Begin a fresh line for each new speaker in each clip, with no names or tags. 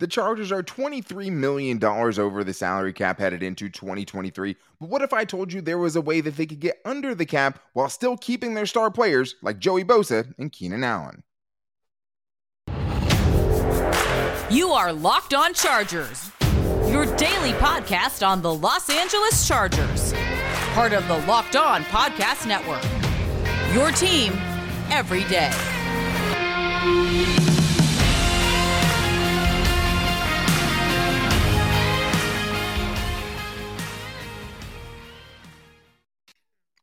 The Chargers are $23 million over the salary cap headed into 2023. But what if I told you there was a way that they could get under the cap while still keeping their star players like Joey Bosa and Keenan Allen?
You are Locked On Chargers, your daily podcast on the Los Angeles Chargers, part of the Locked On Podcast Network. Your team every day.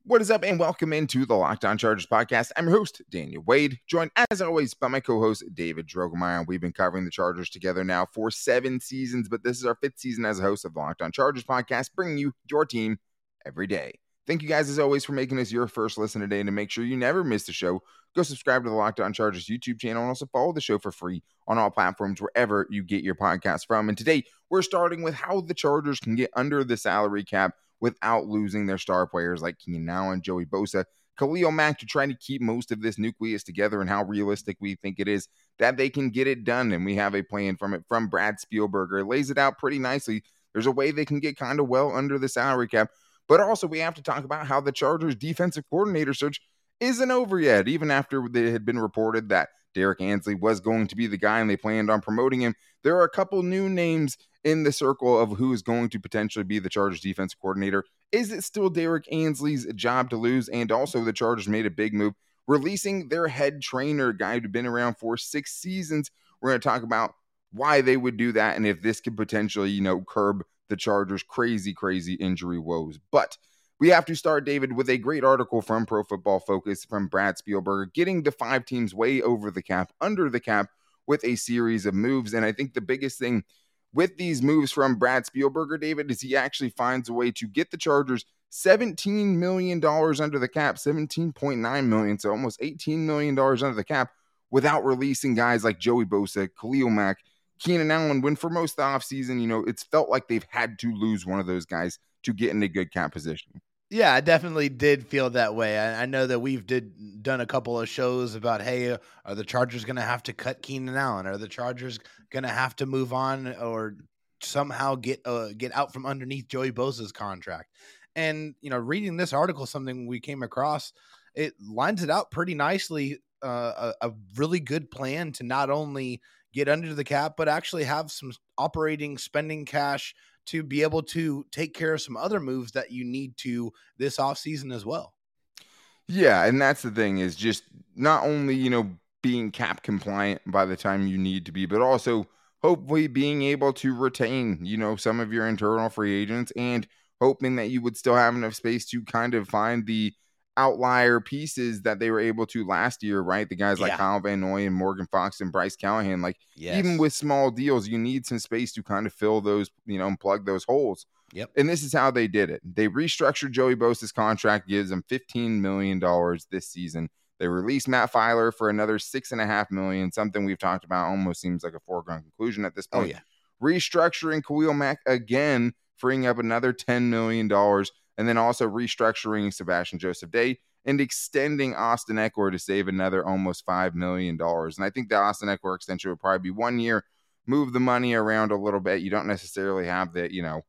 What is up, and welcome into the Locked On Chargers podcast. I'm your host, Daniel Wade, joined as always by my co host, David Drogemeyer. We've been covering the Chargers together now for seven seasons, but this is our fifth season as a host of the Locked On Chargers podcast, bringing you your team every day. Thank you guys, as always, for making us your first listen today. And to make sure you never miss the show, go subscribe to the Locked On Chargers YouTube channel and also follow the show for free on all platforms wherever you get your podcast from. And today, we're starting with how the Chargers can get under the salary cap without losing their star players like Keenan Allen, Joey Bosa, Khalil Mack to try to keep most of this nucleus together and how realistic we think it is that they can get it done. And we have a plan from it from Brad Spielberger. It lays it out pretty nicely. There's a way they can get kind of well under the salary cap. But also, we have to talk about how the Chargers defensive coordinator search isn't over yet, even after it had been reported that Derrick Ansley was going to be the guy and they planned on promoting him. There are a couple new names in the circle of who is going to potentially be the Chargers defense coordinator. Is it still Derrick Ansley's job to lose? And also, the Chargers made a big move, releasing their head trainer, guy who'd been around for six seasons. We're going to talk about why they would do that and if this could potentially, you know, curb the Chargers' crazy, crazy injury woes. But we have to start, David, with a great article from Pro Football Focus from Brad Spielberger, getting the five teams way over the cap, under the cap, with a series of moves. And I think the biggest thing with these moves from Brad Spielberger, David, is he actually finds a way to get the Chargers $17 million under the cap, 17.9 million, so almost $18 million under the cap without releasing guys like Joey Bosa, Khalil Mack, Keenan Allen, when for most of the offseason, you know, it's felt like they've had to lose one of those guys to get in a good cap position.
Yeah, I definitely did feel that way. I, I, know that we've did done a couple of shows about, hey, are the Chargers going to have to cut Keenan Allen? Are the Chargers going to have to move on or somehow get uh, get out from underneath Joey Bosa's contract? And you know, reading this article, something we came across, it lines it out pretty nicely. Uh, a, a really good plan to not only get under the cap, but actually have some operating spending cash to be able to take care of some other moves that you need to this offseason as well.
Yeah, and that's the thing is just not only, you know, being cap compliant by the time you need to be, but also hopefully being able to retain, you know, some of your internal free agents and hoping that you would still have enough space to kind of find the outlier pieces that they were able to last year, right? The guys like yeah. Kyle Van Noy and Morgan Fox and Bryce Callahan. Like yes. even with small deals, you need some space to kind of fill those, you know, and plug those holes.
Yep.
And this is how they did it. They restructured Joey Bosa's contract, gives him $15 million this season. They released Matt Feiler for another six and a half million, something we've talked about almost seems like a foregone conclusion at this oh, point. Oh, yeah. Restructuring Khalil Mack again, freeing up another $10 million and then also restructuring Sebastian Joseph Day and extending Austin Ekeler to save another almost $5 million. And I think the Austin Ekeler extension would probably be one year, move the money around a little bit. You don't necessarily have the, you know,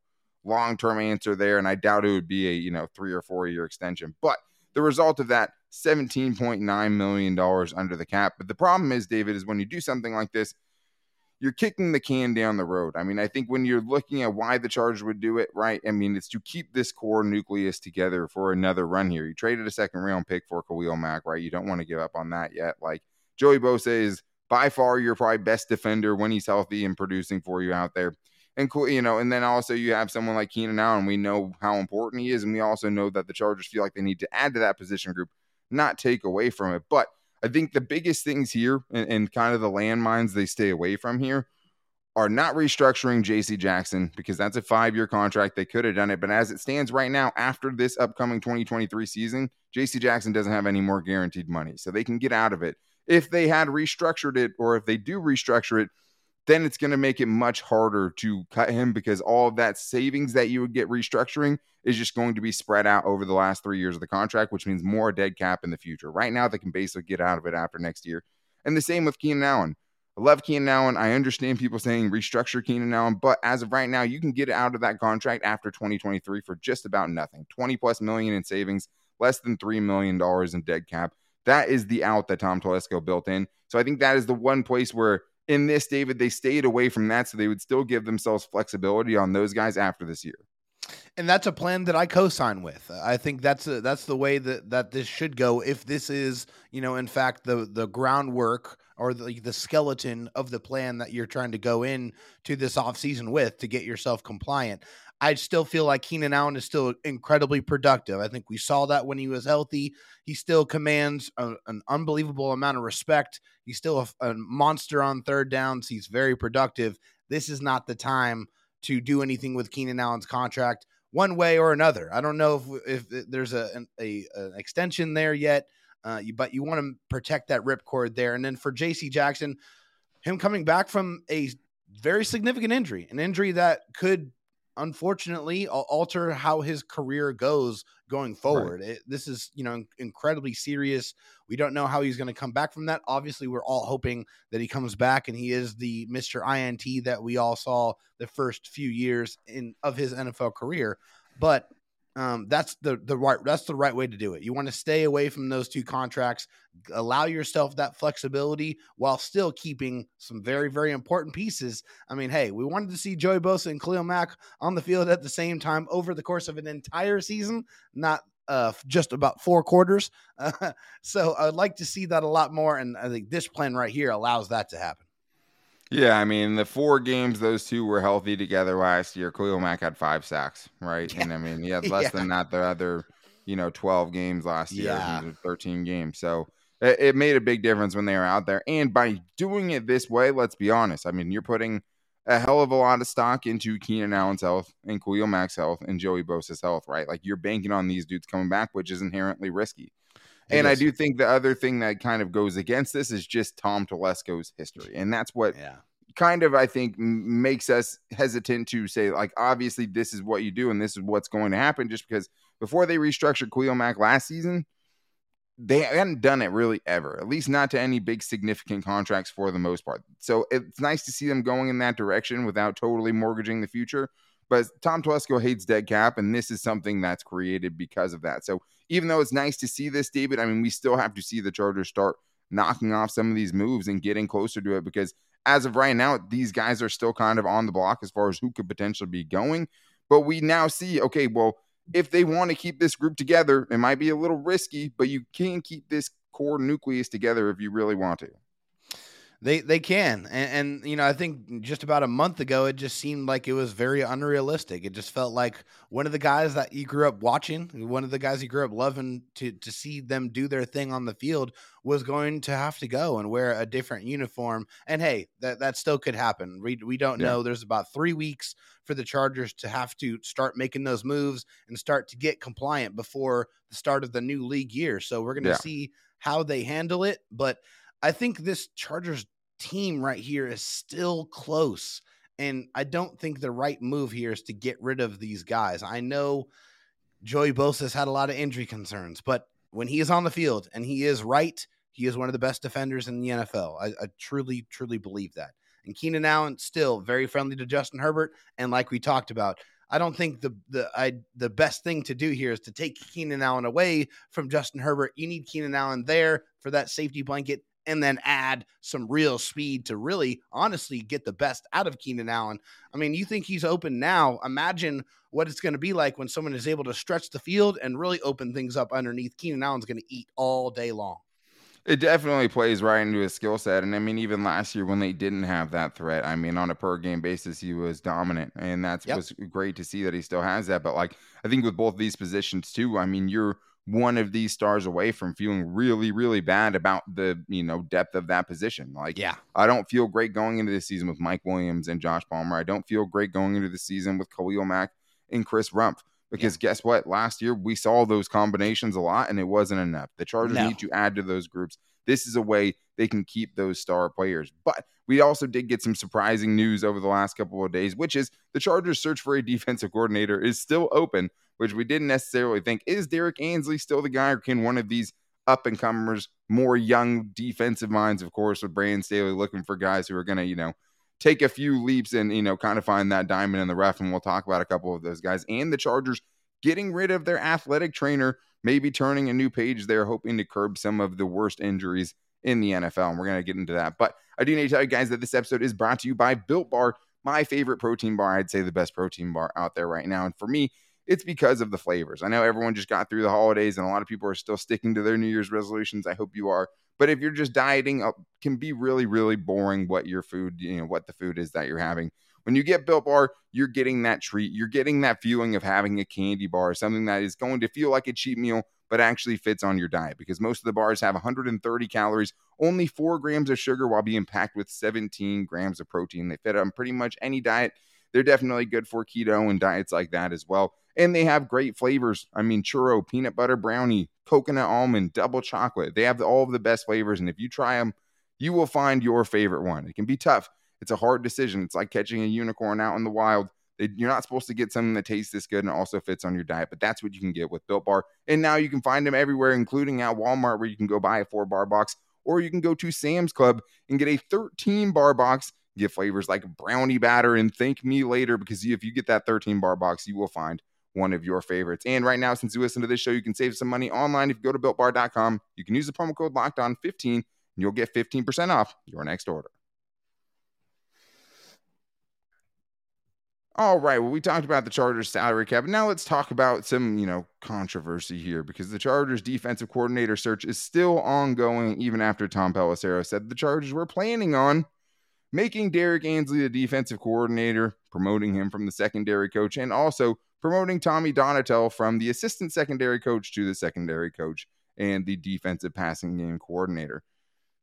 long term answer there. And I doubt it would be a, you know, three or four year extension. But the result of that, $17.9 million under the cap. But the problem is, David, is when you do something like this, you're kicking the can down the road. I mean, I think when you're looking at why the Chargers would do it, right? I mean, it's to keep this core nucleus together for another run here. You traded a second round pick for Khalil Mack, right? You don't want to give up on that yet. Like Joey Bosa is by far your probably best defender when he's healthy and producing for you out there. And cool, you know, and then also you have someone like Keenan Allen. We know how important he is, and we also know that the Chargers feel like they need to add to that position group, not take away from it. But I think the biggest things here and, and kind of the landmines they stay away from here are not restructuring JC Jackson because that's a five year contract. They could have done it. But as it stands right now, after this upcoming 2023 season, JC Jackson doesn't have any more guaranteed money. So they can get out of it. If they had restructured it or if they do restructure it, then it's going to make it much harder to cut him because all of that savings that you would get restructuring is just going to be spread out over the last three years of the contract, which means more dead cap in the future. Right now, they can basically get out of it after next year. And the same with Keenan Allen. I love Keenan Allen. I understand people saying restructure Keenan Allen, but as of right now, you can get out of that contract after 2023 for just about nothing 20 plus million in savings, less than $3 million in dead cap. That is the out that Tom Telesco built in. So I think that is the one place where in this, David, they stayed away from that so they would still give themselves flexibility on those guys after this year.
And that's a plan that I co-sign with. I think that's a, that's the way that that this should go. If this is, you know, in fact, the the groundwork or the, the skeleton of the plan that you're trying to go in to this offseason with to get yourself compliant. I still feel like Keenan Allen is still incredibly productive. I think we saw that when he was healthy. He still commands a, an unbelievable amount of respect. He's still a, a monster on third downs. He's very productive. This is not the time to do anything with Keenan Allen's contract one way or another. I don't know if, if there's a, a, an extension there yet, uh, you, but you want to protect that ripcord there. And then for J.C. Jackson, him coming back from a very significant injury, an injury that could unfortunately alter how his career goes going forward. Right. It, this is, you know, incredibly serious. We don't know how he's going to come back from that. Obviously, we're all hoping that he comes back and he is the Mr. INT that we all saw the first few years in of his NFL career. But um, that's the the right that's the right way to do it. You want to stay away from those two contracts, allow yourself that flexibility while still keeping some very very important pieces. I mean, hey, we wanted to see Joey Bosa and Khalil Mack on the field at the same time over the course of an entire season, not uh, just about four quarters. Uh, so I'd like to see that a lot more, and I think this plan right here allows that to happen.
Yeah, I mean the four games those two were healthy together last year. Khalil Mack had five sacks, right? And I mean he had less yeah. than that the other, you know, twelve games last year, yeah. thirteen games. So it, it, made a big difference when they were out there. And by doing it this way, let's be honest. I mean you're putting a hell of a lot of stock into Keenan Allen's health and Khalil Mack's health and Joey Bosa's health, right? Like you're banking on these dudes coming back, which is inherently risky. And is. I do think the other thing that kind of goes against this is just Tom Telesco's history. And that's what yeah. kind of, I think, makes us hesitant to say, like, obviously, this is what you do and this is what's going to happen. Just because before they restructured Khalil Mack last season, they hadn't done it really ever, at least not to any big significant contracts for the most part. So it's nice to see them going in that direction without totally mortgaging the future. But Tom Telesco hates dead cap, and this is something that's created because of that. So even though it's nice to see this, David, I mean, we still have to see the Chargers start knocking off some of these moves and getting closer to it because as of right now, these guys are still kind of on the block as far as who could potentially be going. But we now see, okay, well, if they want to keep this group together, it might be a little risky, but you can keep this core nucleus together if you really want to.
They they can, and, and, you know I think just about a month ago it just seemed like it was very unrealistic. It just felt like one of the guys that you grew up watching, one of the guys you grew up loving to to see them do their thing on the field was going to have to go and wear a different uniform. And hey, that that still could happen. We we don't yeah. know. There's about three weeks for the Chargers to have to start making those moves and start to get compliant before the start of the new league year. So we're going to yeah. see how they handle it, but I think this Chargers team right here is still close. And I don't think the right move here is to get rid of these guys. I know Joey Bosa's had a lot of injury concerns, but when he is on the field and he is right, he is one of the best defenders in the NFL. I, I truly, truly believe that. And Keenan Allen still very friendly to Justin Herbert. And like we talked about, I don't think the the I the best thing to do here is to take Keenan Allen away from Justin Herbert. You need Keenan Allen there for that safety blanket and then add some real speed to really honestly get the best out of Keenan Allen. I mean, you think he's open now. Imagine what it's going to be like when someone is able to stretch the field and really open things up underneath. Keenan Allen's going to eat all day long.
It definitely plays right into his skill set. And I mean, even last year when they didn't have that threat, I mean, on a per game basis, he was dominant. And that yep. was great to see that he still has that. But like, I think with both these positions too, I mean, you're one of these stars away from feeling really, really bad about the you know depth of that position. Like,
yeah,
I don't feel great going into this season with Mike Williams and Josh Palmer. I don't feel great going into the season with Khalil Mack and Chris Rumph. Because yeah. guess what? Last year we saw those combinations a lot and it wasn't enough. The Chargers no. need to add to those groups. This is a way they can keep those star players. But we also did get some surprising news over the last couple of days, which is the Chargers' search for a defensive coordinator is still open which we didn't necessarily think. Is Derrick Ansley still the guy, or can one of these up and comers, more young defensive minds, of course, with Brandon Staley looking for guys who are going to, you know, take a few leaps and, you know, kind of find that diamond in the rough. And we'll talk about a couple of those guys. And the Chargers getting rid of their athletic trainer, maybe turning a new page there, hoping to curb some of the worst injuries in the NFL. And we're going to get into that. But I do need to tell you guys that this episode is brought to you by Built Bar, my favorite protein bar. I'd say the best protein bar out there right now. And for me, it's because of the flavors. I know everyone just got through the holidays and a lot of people are still sticking to their New Year's resolutions. I hope you are. But if you're just dieting, it uh, can be really, really boring what your food, you know, what the food is that you're having. When you get Built Bar, you're getting that treat. You're getting that feeling of having a candy bar, something that is going to feel like a cheap meal, but actually fits on your diet because most of the bars have 130 calories, only four grams of sugar, while being packed with 17 grams of protein. They fit on pretty much any diet. They're definitely good for keto and diets like that as well. And they have great flavors. I mean, churro, peanut butter brownie, coconut almond, double chocolate. They have all of the best flavors. And if you try them, you will find your favorite one. It can be tough. It's a hard decision. It's like catching a unicorn out in the wild. You're not supposed to get something that tastes this good and also fits on your diet, but that's what you can get with Built Bar. And now you can find them everywhere, including at Walmart, where you can go buy a four bar box, or you can go to Sam's Club and get a 13 bar box. Get flavors like brownie batter and thank me later because if you get that 13 bar box, you will find one of your favorites. And right now, since you listen to this show, you can save some money online. If you go to builtbar.com, you can use the promo code locked on 15 and you'll get 15% off your next order. All right. Well, we talked about the Chargers salary cap. Now let's talk about some, you know, controversy here because the Chargers defensive coordinator search is still ongoing even after Tom Pelissero said the Chargers were planning on making Derrick Ansley the defensive coordinator, promoting him from the secondary coach, and also promoting Tommy Donatell from the assistant secondary coach to the secondary coach and the defensive passing game coordinator.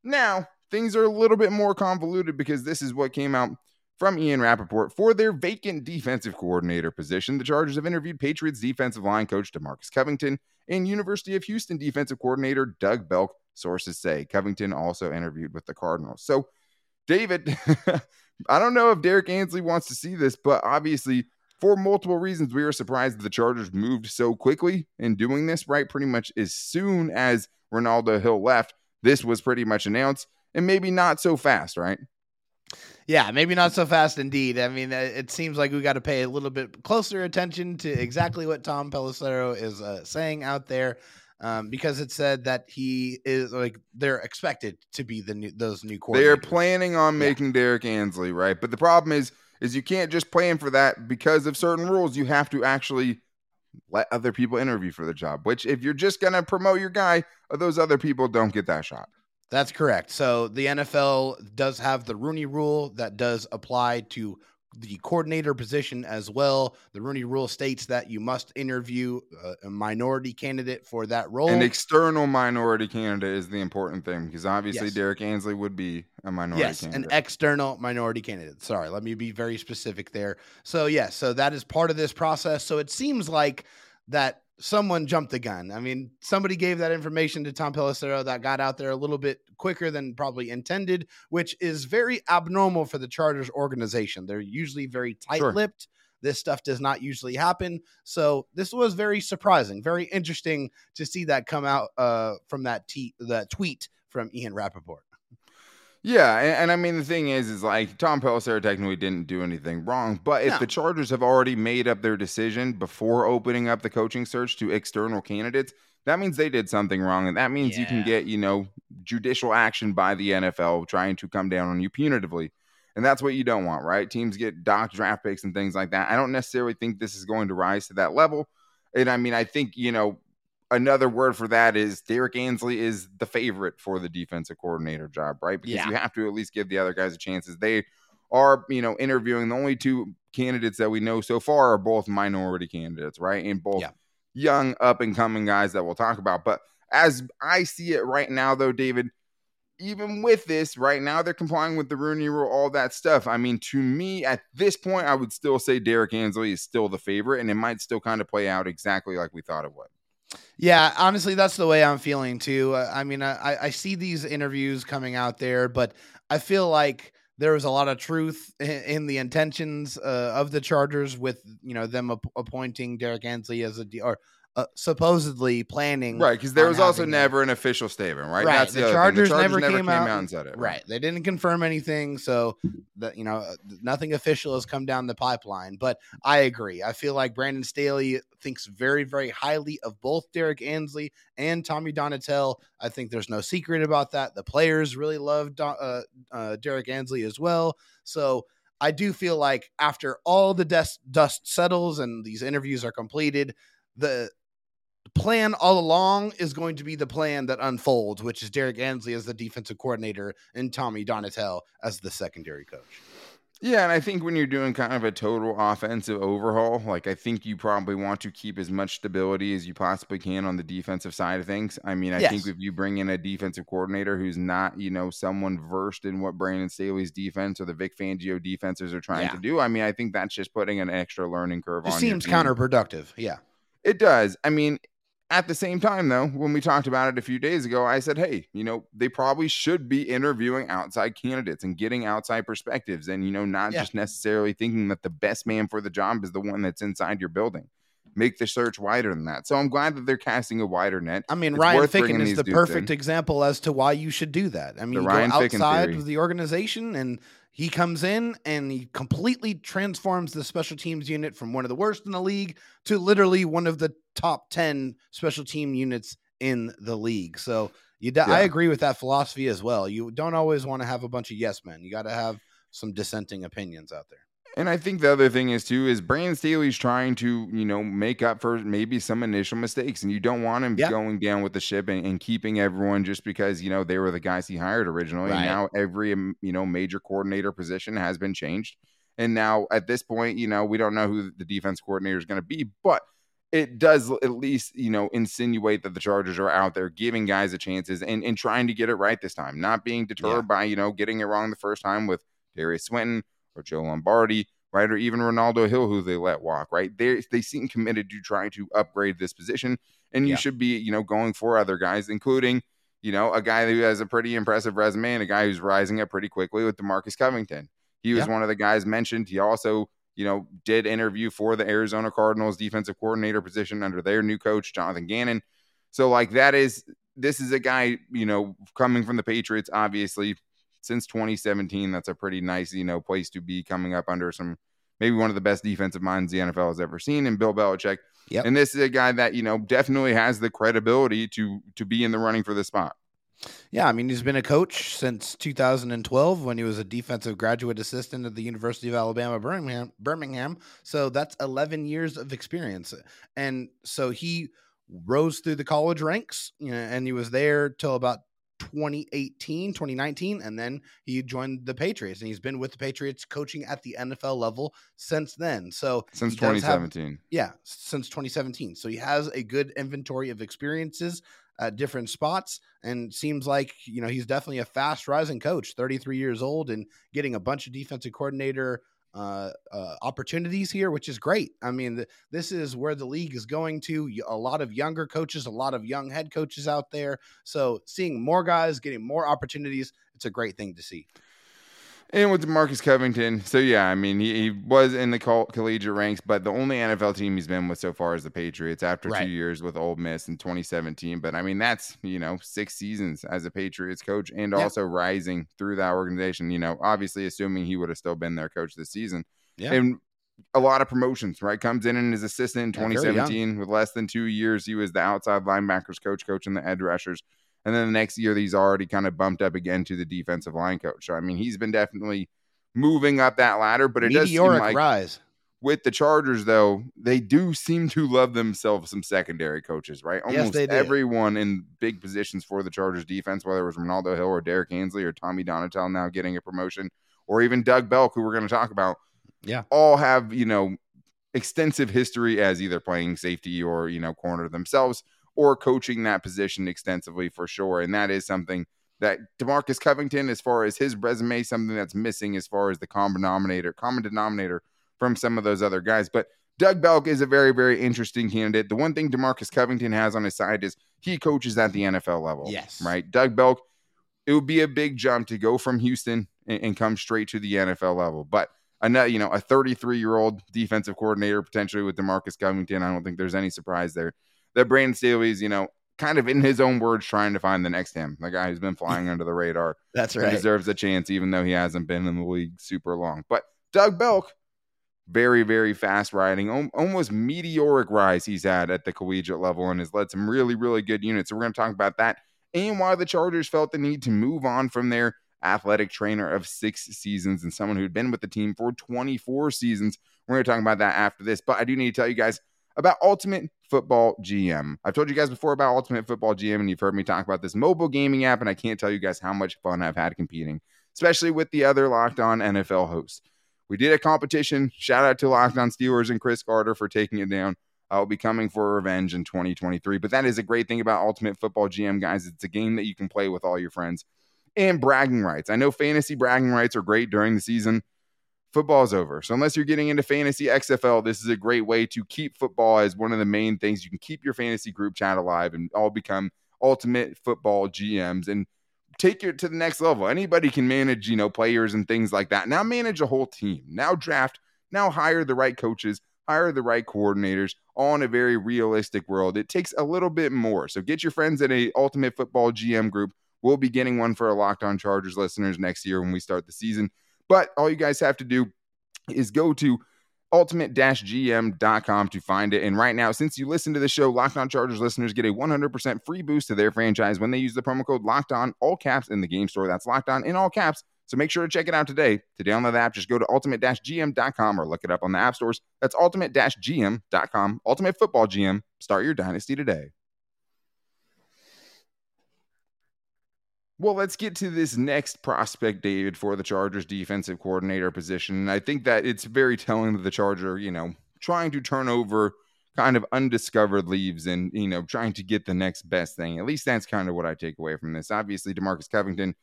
Now, things are a little bit more convoluted because this is what came out from Ian Rapoport for their vacant defensive coordinator position. The Chargers have interviewed Patriots defensive line coach DeMarcus Covington and University of Houston defensive coordinator Doug Belk, sources say. Covington also interviewed with the Cardinals. So, David, I don't know if Derrick Ansley wants to see this, but obviously for multiple reasons, we were surprised that the Chargers moved so quickly in doing this, right? Pretty much as soon as Renaldo Hill left, this was pretty much announced, and maybe not so fast, right?
Yeah, maybe not so fast indeed. I mean, it seems like we got to pay a little bit closer attention to exactly what Tom Pelissero is uh, saying out there. Um, because it said that he is like they're expected to be the new those new coordinators.
They're planning on making yeah. Derrick Ansley, right? But the problem is is you can't just plan for that because of certain rules. You have to actually let other people interview for the job. Which, if you're just gonna promote your guy, those other people don't get that shot.
That's correct. So the NFL does have the Rooney Rule that does apply to the coordinator position as well. The Rooney Rule states that you must interview a, minority candidate for that role.
An external minority candidate is the important thing because obviously yes. Derrick Ansley would be a minority
yes,
candidate.
an external minority candidate. Sorry, let me be very specific there. So, yes, yeah, so that is part of this process. So it seems like that someone jumped the gun. I mean, somebody gave that information to Tom Pelissero that got out there a little bit quicker than probably intended, which is very abnormal for the Chargers organization. They're usually very tight-lipped. Sure. This stuff does not usually happen. So this was very surprising, very interesting to see that come out uh, from that, te- that tweet from Ian Rapoport.
Yeah, and, and, I mean the thing is, is like Tom Pelissero technically didn't do anything wrong, but if no. the Chargers have already made up their decision before opening up the coaching search to external candidates, that means they did something wrong, and that means yeah. you can get you know judicial action by the NFL trying to come down on you punitively, and that's what you don't want, right? Teams get docked draft picks and things like that. I don't necessarily think this is going to rise to that level, and I mean I think you know another word for that is Derrick Ansley is the favorite for the defensive coordinator job, right? Because yeah. you have to at least give the other guys a chances. They are, you know, interviewing the only two candidates that we know so far are both minority candidates, right? And both yeah. young up and coming guys that we'll talk about. But as I see it right now, though, David, even with this, right now they're complying with the Rooney rule, all that stuff. I mean, to me, at this point, I would still say Derrick Ansley is still the favorite, and it might still kind of play out exactly like we thought it would.
Yeah, honestly, that's the way I'm feeling too. Uh, I mean, I, I see these interviews coming out there, but I feel like there was a lot of truth in, the intentions uh, of the Chargers with you know them ap- appointing Derrick Ansley as a D- or uh, supposedly planning.
Right, because there was also never an official statement, right?
Right,
That's
the
the,
Chargers.
The Chargers
never came out
and said it.
Right. They didn't confirm anything, so that you know nothing official has come down the pipeline. But I agree. I feel like Brandon Staley thinks very, very highly of both Derrick Ansley and Tommy Donatell. I think there's no secret about that. The players really love uh, uh, Derrick Ansley as well. So I do feel like after all the dust dust settles and these interviews are completed, the plan all along is going to be the plan that unfolds, which is Derrick Ansley as the defensive coordinator and Tommy Donatell as the secondary coach.
Yeah, and I think when you're doing kind of a total offensive overhaul, like I think you probably want to keep as much stability as you possibly can on the defensive side of things. I mean, I think if you bring in a defensive coordinator who's not, you know, someone versed in what Brandon Staley's defense or the Vic Fangio defenses are trying
Yeah.
to do, I mean, I think that's just putting an extra learning curve
It
on. your
seems counterproductive. Yeah.
It does. I mean, at the same time, though, when we talked about it a few days ago, I said, hey, you know, they probably should be interviewing outside candidates and getting outside perspectives and, you know, not
Yeah.
just necessarily thinking that the best man for the job is the one that's inside your building. Make the search wider than that. So I'm glad that they're casting a wider net.
I mean,
It's
Ryan Ficken is the perfect
in.
example as to why you should do that. I mean, you
Ryan
go outside of the organization and he comes in and he completely transforms the special teams unit from one of the worst in the league to literally one of the top 10 special team units in the league. So you d- I
Yeah.
agree with that philosophy as well. You don't always want to have a bunch of yes men. You got to have some dissenting opinions out there.
And I think the other thing is too is Brandon Staley's trying to you know make up for maybe some initial mistakes, and you don't want him
Yeah.
going down with the ship and, and keeping everyone just because you know they were the guys he hired originally. And
Right.
now every um, you know major coordinator position has been changed, and now at this point, you know we don't know who the defense coordinator is going to be, but it does at least you know insinuate that the Chargers are out there giving guys a chances and and trying to get it right this time, not being deterred
Yeah.
by you know getting it wrong the first time with Derius Swinton or Joe Lombardi, right? Or even Renaldo Hill, who they let walk, right? They they seem committed to trying to upgrade this position, and you
Yeah.
should be, you know, going for other guys, including, you know, a guy who has a pretty impressive resume and a guy who's rising up pretty quickly with Demarcus Covington. He was
Yeah.
one of the guys mentioned. He also, you know, did interview for the Arizona Cardinals defensive coordinator position under their new coach, Jonathan Gannon. So, like, that is this is a guy, you know, coming from the Patriots, obviously, since 2017. That's a pretty nice, you know, place to be coming up under some maybe one of the best defensive minds the NFL has ever seen in Bill Belichick.
Yep.
And this is a guy that, you know, definitely has the credibility to to be in the running for the spot.
Yeah, I mean, he's been a coach since 2012 when he was a defensive graduate assistant at the University of Alabama, Birmingham. Birmingham. So that's 11 years of experience. And so he rose through the college ranks, you know, and he was there till about 2018, 2019, and then he joined the Patriots, and he's been with the Patriots coaching at the NFL level since then. So
Since
he does have-
2017.
yeah, since 2017. So he has a good inventory of experiences at different spots and seems like, you know, he's definitely a fast rising coach, 33 years old and getting a bunch of defensive coordinator uh, uh, opportunities here, which is great. I mean, th- this is where the league is going to. A lot of younger coaches, a lot of young head coaches out there. So seeing more guys getting more opportunities, it's a great thing to see.
And with Marcus Covington, so yeah, I mean, he, he was in the col- collegiate ranks, but the only NFL team he's been with so far is the Patriots after
Right.
two years with Ole Miss in 2017. But I mean, that's, you know, six seasons as a Patriots coach and
Yeah.
also rising through that organization, you know, obviously assuming he would have still been their coach this season.
Yeah.
And a lot of promotions, right? Comes in and is assistant in
Yeah,
2017 with less than two years. He was the outside linebackers coach, coaching the edge rushers. And then the next year, he's already kind of bumped up again to the defensive line coach. So, I mean, he's been definitely moving up that ladder, but it does seem like
rise.
with the Chargers, though, they do seem to love themselves some secondary coaches, right? Almost
do.
everyone in big positions for the Chargers defense, whether it was Renaldo Hill or Derrick Ansley or Tommy Donatell now getting a promotion, or even Doug Belk, who we're going to talk about,
Yeah.
all have, you know, extensive history as either playing safety or, you know, corner themselves or coaching that position extensively for sure. And that is something that Demarcus Covington, as far as his resume, something that's missing as far as the common denominator, common denominator from some of those other guys. But Doug Belk is a very, very interesting candidate. The one thing Demarcus Covington has on his side is he coaches at the NFL level.
Yes.
Right. Doug Belk, it would be a big jump to go from Houston and, and come straight to the NFL level. But another, you know, a 33 year old defensive coordinator potentially with Demarcus Covington, I don't think there's any surprise there. That Brandon Staley's, you know, kind of in his own words, trying to find the next him, the guy who's been flying under the radar.
That's
He
right.
deserves a chance, even though he hasn't been in the league super long. But Doug Belk, very, very fast riding, almost meteoric rise he's had at the collegiate level and has led some really, really good units. So we're going to talk about that and why the Chargers felt the need to move on from their athletic trainer of six seasons and someone who'd been with the team for 24 seasons. We're going to talk about that after this. But I do need to tell you guys about Ultimate Football GM. I've told you guys before about Ultimate Football GM, and you've heard me talk about this mobile gaming app, and I can't tell you guys how much fun I've had competing, especially with the other Locked On NFL hosts. We did a competition. Shout out to Locked On Steelers and Chris Carter for taking it down. I'll be coming for revenge in 2023. But that is a great thing about Ultimate Football GM, guys. It's a game that you can play with all your friends. And bragging rights. I know fantasy bragging rights are great during the season football's over. So unless you're getting into fantasy XFL, this is a great way to keep football as one of the main things. You can keep your fantasy group chat alive and all become ultimate football GMs and take it to the next level. Anybody can manage, you know, players and things like that. Now manage a whole team. Now draft, now hire the right coaches, hire the right coordinators, all in a very realistic world. It takes a little bit more. So get your friends in a ultimate football GM group. We'll be getting one for our Locked On Chargers listeners next year when we start the season. But all you guys have to do is go to ultimate-gm.com to find it. And right now, since you listen to the show, Locked On Chargers listeners get a 100% free boost to their franchise when they use the promo code Locked On, all caps in the game store. That's Locked On in all caps. So make sure to check it out today. To download the app, just go to ultimate-gm.com or look it up on the app stores. That's ultimate-gm.com. Ultimate Football GM. Start your dynasty today. Well, let's get to this next prospect, David, for the Chargers defensive coordinator position. And I think that it's very telling that the Charger, you know, trying to turn over kind of undiscovered leaves and, you know, trying to get the next best thing. At least that's kind of what I take away from this. Obviously, Demarcus Covington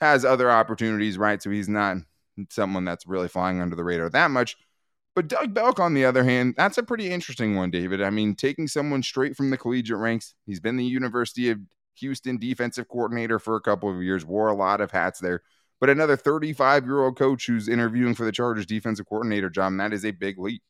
has other opportunities, right? So he's not someone that's really flying under the radar that much. But Doug Belk, on the other hand, that's a pretty interesting one, David. I mean, taking someone straight from the collegiate ranks, he's been the University of Houston defensive coordinator for a couple of years, wore a lot of hats there. But another 35 year old coach who's interviewing for the Chargers defensive coordinator job, that is a big leap.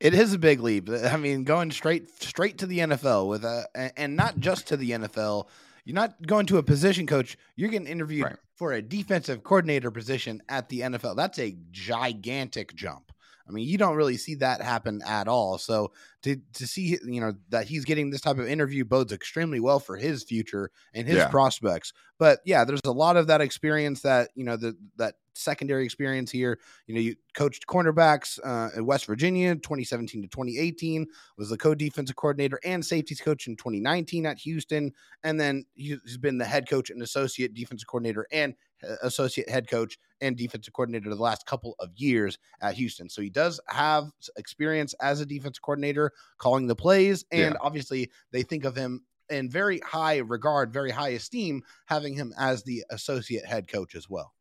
It is a big leap. I mean, going straight straight to the NFL with a and not just to the NFL. You're not going to a position coach. You're getting interviewed
Right.
for a defensive coordinator position at the NFL. That's a gigantic jump. I mean, you don't really see that happen at all. So to to see you know that he's getting this type of interview bodes extremely well for his future and his
Yeah.
prospects. But yeah, there's a lot of that experience that you know the that secondary experience here. You know, you coached cornerbacks uh, in West Virginia, 2017 to 2018. Was the co-defensive coordinator and safeties coach in 2019 at Houston, and then he- he's been the head coach and associate defensive coordinator and associate head coach and defensive coordinator the last couple of years at Houston. So he does have experience as a defensive coordinator, calling the plays, and
Yeah.
obviously they think of him in very high regard, very high esteem, having him as the associate head coach as well.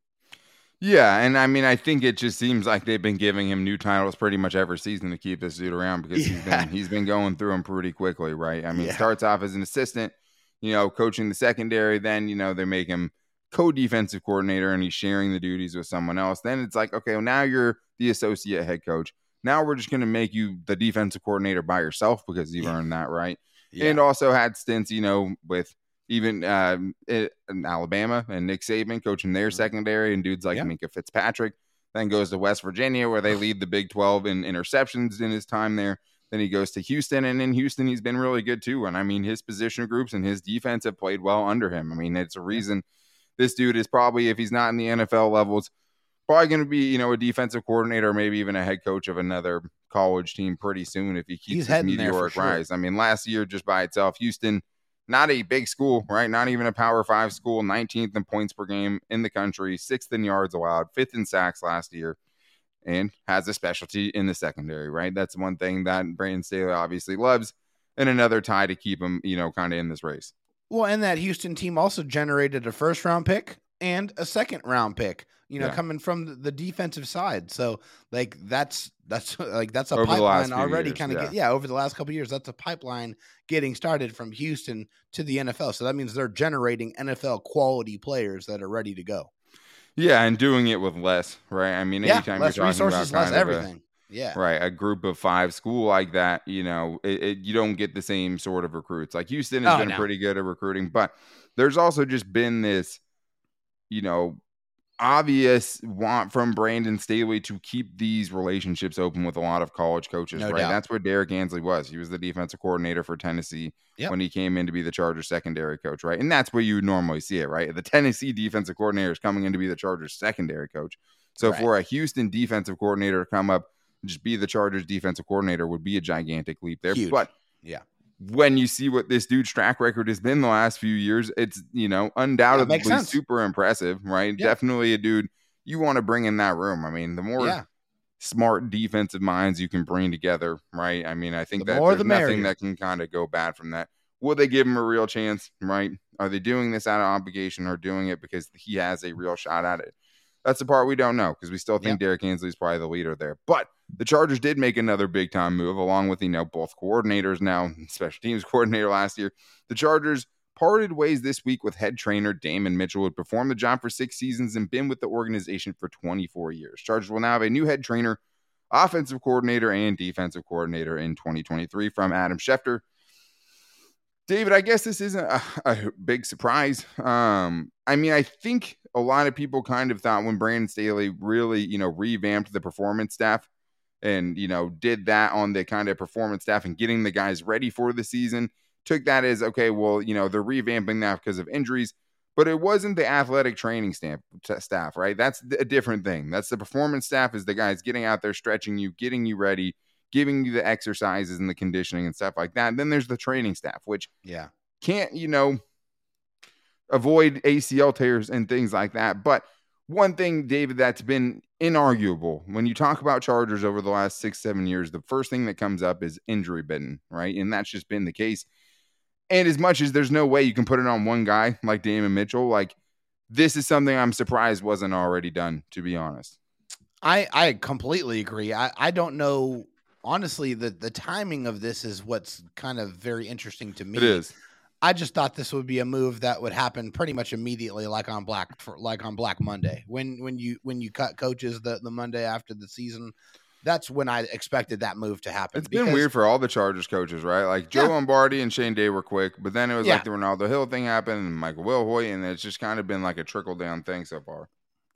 Yeah, and I mean, I think it just seems like they've been giving him new titles pretty much every season to keep this dude around because he's
Yeah.
been he's been going through them pretty quickly, right? I mean,
Yeah.
starts off as an assistant, you know, coaching the secondary, then you know they make him co-defensive coordinator and he's sharing the duties with someone else. Then it's like, okay, well now you're the associate head coach. Now we're just going to make you the defensive coordinator by yourself because you've
Yeah.
earned that right. and also had stints, you know, with even um, i- in Alabama and Nick Saban coaching their
Mhm.
secondary and dudes like
Yeah.
Minkah Fitzpatrick. Then goes to West Virginia where they lead the Big 12 in interceptions in his time there. Then he goes to Houston, and in Houston he's been really good too. And I mean, his position groups and his defense have played well under him. I mean, it's a reason this dude is probably, if he's not in the NFL levels, probably going to be, you know, a defensive coordinator, or maybe even a head coach of another college team pretty soon if he keeps
He's
his meteoric
sure.
rise. I mean, last year just by itself, Houston, not a big school, right? Not even a Power Five school, 19th in points per game in the country, sixth in yards allowed, fifth in sacks last year, and has a specialty in the secondary, right? That's one thing that Brandon Staley obviously loves, and another tie to keep him, you know, kind of in this race.
Well, and that Houston team also generated a first round pick and a second round pick. You know,
Yeah.
coming from the- defensive side. So, like that's that's like that's a
Over
pipeline already kind of
yeah.
yeah over the last couple of years. That's a pipeline getting started from Houston to the NFL. So that means they're generating NFL quality players that are ready to go.
Yeah, and doing it with less, right? I mean,
Yeah,
anytime
less
you're talking
resources,
about
less
of a-
everything. Yeah.
right? A group of five school like that, you know, it, it, you don't get the same sort of recruits. Like Houston has
Oh,
been
no.
pretty good at recruiting, but there's also just been this, you know, obvious want from Brandon Staley to keep these relationships open with a lot of college coaches,
No
right?
doubt.
That's where Derrick Ansley was. He was the defensive coordinator for Tennessee
Yep.
when he came in to be the Chargers secondary coach, right? And that's where you normally see it, right? The Tennessee defensive coordinator is coming in to be the Chargers secondary coach. So
Right.
for a Houston defensive coordinator to come up just be the Chargers defensive coordinator would be a gigantic leap there.
Huge.
But
Yeah.
when you see what this dude's track record has been the last few years, it's you know undoubtedly super impressive, right?
Yeah.
Definitely a dude you want to bring in that room. I mean, the more
Yeah.
smart defensive minds you can bring together, right? I mean, I think
The
that
more
there's
the
nothing that can kind of go bad from that. Will they give him a real chance, right? Are they doing this out of obligation or doing it because he has a real shot at it? That's the part we don't know because we still think Derrick Ansley's probably the leader there. But the Chargers did make another big time move, along with you know both coordinators now, special teams coordinator last year. The Chargers parted ways this week with head trainer Damon Mitchell, who had performed the job for six seasons and been with the organization for 24 years. Chargers will now have a new head trainer, offensive coordinator, and defensive coordinator in 2023 from Adam Schefter. David, I guess this isn't a, a big surprise. Um, I mean, I think a lot of people kind of thought when Brandon Staley really, you know, revamped the performance staff and, you know, did that on the kind of performance staff and getting the guys ready for the season, took that as okay, well, you know, they're revamping that because of injuries, but it wasn't the athletic training staff, t- staff, right? That's a different thing. That's the performance staff is the guys getting out there, stretching you, getting you ready, giving you the exercises and the conditioning and stuff like that. And then there's the training staff, which
Yeah.
can't, you know, avoid ACL tears and things like that. But one thing, David, that's been inarguable when you talk about Chargers over the last six, seven years, the first thing that comes up is injury bitten, right? And that's just been the case. And as much as there's no way you can put it on one guy like Damon Mitchell, like this is something I'm surprised wasn't already done, to be honest.
I I completely agree. I I don't know honestly the the timing of this is what's kind of very interesting to me.
It is.
I just thought this would be a move that would happen pretty much immediately, like on Black for, like on Black Monday. When when you when you cut coaches the the Monday after the season, that's when I expected that move to happen.
It's been weird for all the Chargers coaches, right? Like Joe
Yeah.
Lombardi and Shane Day were quick, but then it was
Yeah.
like the Renaldo Hill thing happened and Michael Wilhoite, and it's just kind of been like a trickle down thing so far.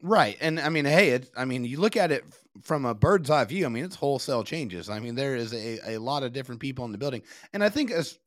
Right. And I mean, hey, it, I mean, you look at it from a bird's eye view. I mean, it's wholesale changes. I mean, there is a, a lot of different people in the building. And I think as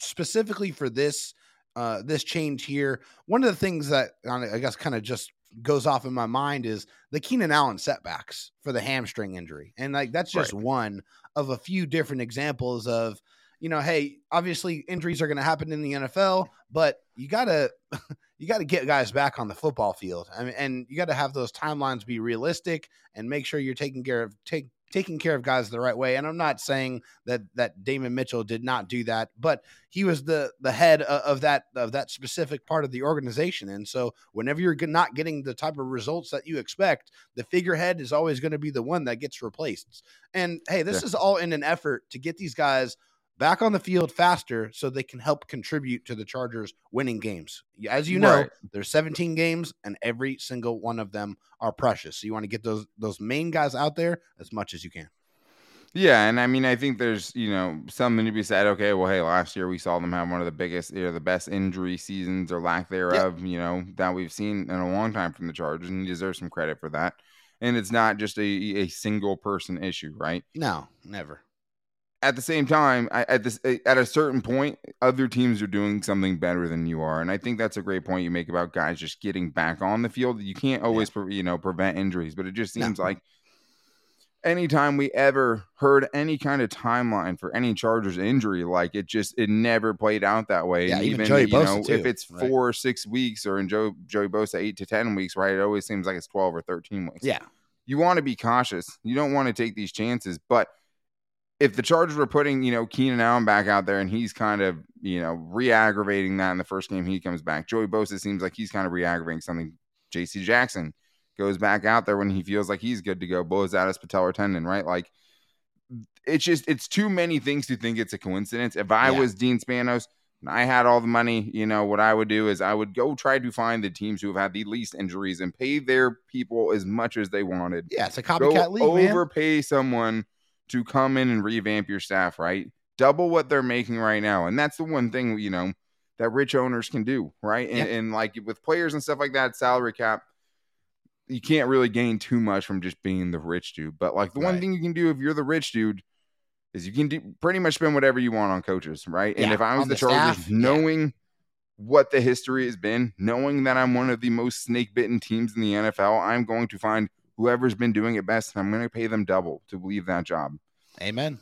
specifically for this, uh, this change here, one of the things that I guess kind of just goes off in my mind is the Keenan Allen setbacks for the hamstring injury. And like, that's just one of a few different examples of, you know, hey, obviously injuries are going to happen in the NFL, but you got to you got to get guys back on the football field. I mean, and you got to have those timelines be realistic and make sure you're taking care of take taking care of guys the right way. And I'm not saying that that Damon Mitchell did not do that, but he was the the head of, of that of that specific part of the organization. And so whenever you're not getting the type of results that you expect, the figurehead is always going to be the one that gets replaced. And hey, this
Yeah.
is all in an effort to get these guys back on the field faster so they can help contribute to the Chargers winning games. As you know,
Right.
there's 17 games and every single one of them are precious. So you want to get those those main guys out there as much as you can.
Yeah, and I mean, I think there's you know something to be said. Okay, well, hey, last year we saw them have one of the biggest, you know, the best injury seasons or lack thereof, you know, that we've seen in a long time from the Chargers, and he deserves some credit for that. And it's not just a a single person issue, right?
No, never.
At the same time, I, at this at a certain point, other teams are doing something better than you are, and I think that's a great point you make about guys just getting back on the field. You can't always, pre- you know, prevent injuries, but it just
No.
seems like anytime we ever heard any kind of timeline for any Chargers injury, like it just it never played out that way.
Yeah,
and
even
even,
Joey
you
Bosa
know, if it's
right?
four or six weeks, or in Joe Joey Bosa eight to ten weeks, right? It always seems like it's twelve or thirteen weeks
Yeah.
you want to be cautious. You don't want to take these chances. But if the Chargers were putting, you know, Keenan Allen back out there and he's kind of, you know, re-aggravating that in the first game he comes back. Joey Bosa seems like he's kind of re-aggravating something. JC Jackson goes back out there when he feels like he's good to go, blows out his patellar tendon, right? Like it's just it's too many things to think it's a coincidence. If I
Yeah.
was Dean Spanos, and I had all the money, you know, what I would do is I would go try to find the teams who have had the least injuries and pay their people as much as they wanted.
Yeah, it's a copycat
go
league, man.
overpay someone to come in and revamp your staff, right? Double what they're making right now. And that's the one thing, you know, that rich owners can do, right? And,
Yeah.
and like with players and stuff like that, salary cap, you can't really gain too much from just being the rich dude. But like the one thing you can do if you're the rich dude is you can do pretty much spend whatever you want on coaches, right? And if I was the,
the
Chargers,
staff, yeah.
knowing what the history has been, knowing that I'm one of the most snake bitten teams in the NFL, I'm going to find whoever's been doing it best and I'm going to pay them double to leave that job.
Amen.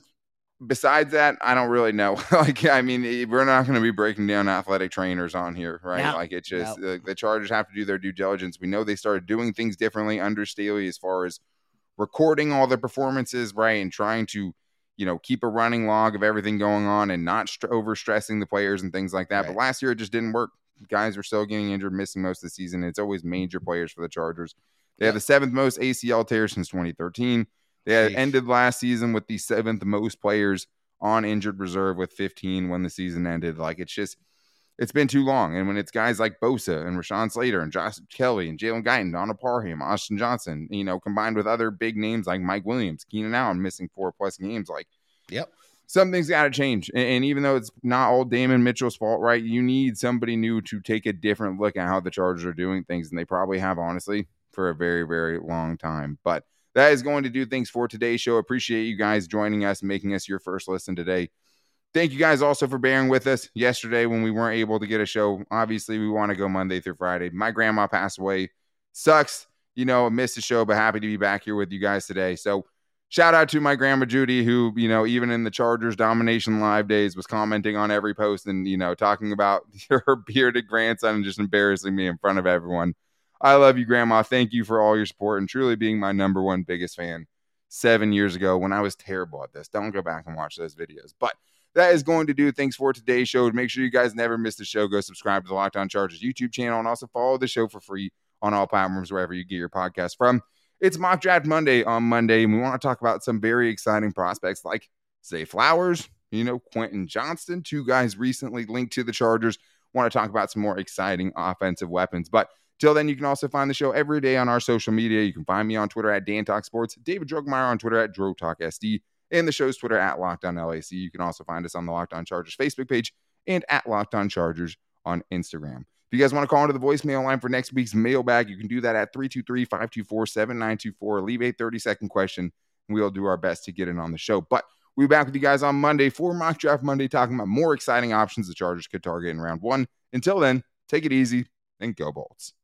Besides that, I don't really know. like, I mean, eh, we're not going to be breaking down athletic trainers on here, right?
No,
like, it's just uh, the Chargers have to do their due diligence. We know they started doing things differently under Staley as far as recording all their performances, right? And trying to, you know, keep a running log of everything going on and not st- over stressing the players and things like that. But last year, it just didn't work. Guys were still getting injured, missing most of the season. It's always major players for the Chargers. They have
Yeah.
the seventh most ACL tears since 2013. They had ended last season with the seventh most players on injured reserve with 15 when the season ended. Like it's just, it's been too long. And when it's guys like Bosa and Rashawn Slater and Josh Kelley and Jalen Guyton, Donald Parham, Austin Johnson, you know, combined with other big names like Mike Williams, Keenan Allen missing four plus games, like
Yep.
something's got to change. And even though it's not all Damon Mitchell's fault, right? You need somebody new to take a different look at how the Chargers are doing things. And they probably have, honestly, for a very, very long time. But that is going to do things for today's show. Appreciate you guys joining us making us your first listen today. Thank you guys also for bearing with us yesterday when we weren't able to get a show. Obviously, we want to go Monday through Friday. My grandma passed away. Sucks, you know, missed the show, but happy to be back here with you guys today. So, shout out to my grandma Judy, who, you know, even in the Chargers domination live days was commenting on every post and, you know, talking about her bearded grandson and just embarrassing me in front of everyone. I love you, Grandma. Thank you for all your support and truly being my number one biggest fan seven years ago when I was terrible at this. Don't go back and watch those videos. But that is going to do things for today's show. Make sure you guys never miss the show. Go subscribe to the Locked On Chargers YouTube channel and also follow the show for free on all platforms wherever you get your podcast from. It's Mock Draft Monday on Monday, and we want to talk about some very exciting prospects like Zay Flowers, you know, Quentin Johnston, two guys recently linked to the Chargers. Want to talk about some more exciting offensive weapons. But till then, you can also find the show every day on our social media. You can find me on Twitter at Dan Talk Sports, David Drogemeyer on Twitter at Dro Talk SD, and the show's Twitter at Locked On LAC. You can also find us on the Locked On Chargers Facebook page and at Locked On Chargers on Instagram. If you guys want to call into the voicemail line for next week's mailbag, you can do that at 323 524 7924. Leave a 30 second question, and we'll do our best to get it on the show. But we'll be back with you guys on Monday for Mock Draft Monday, talking about more exciting options the Chargers could target in round one. Until then, take it easy and go Bolts.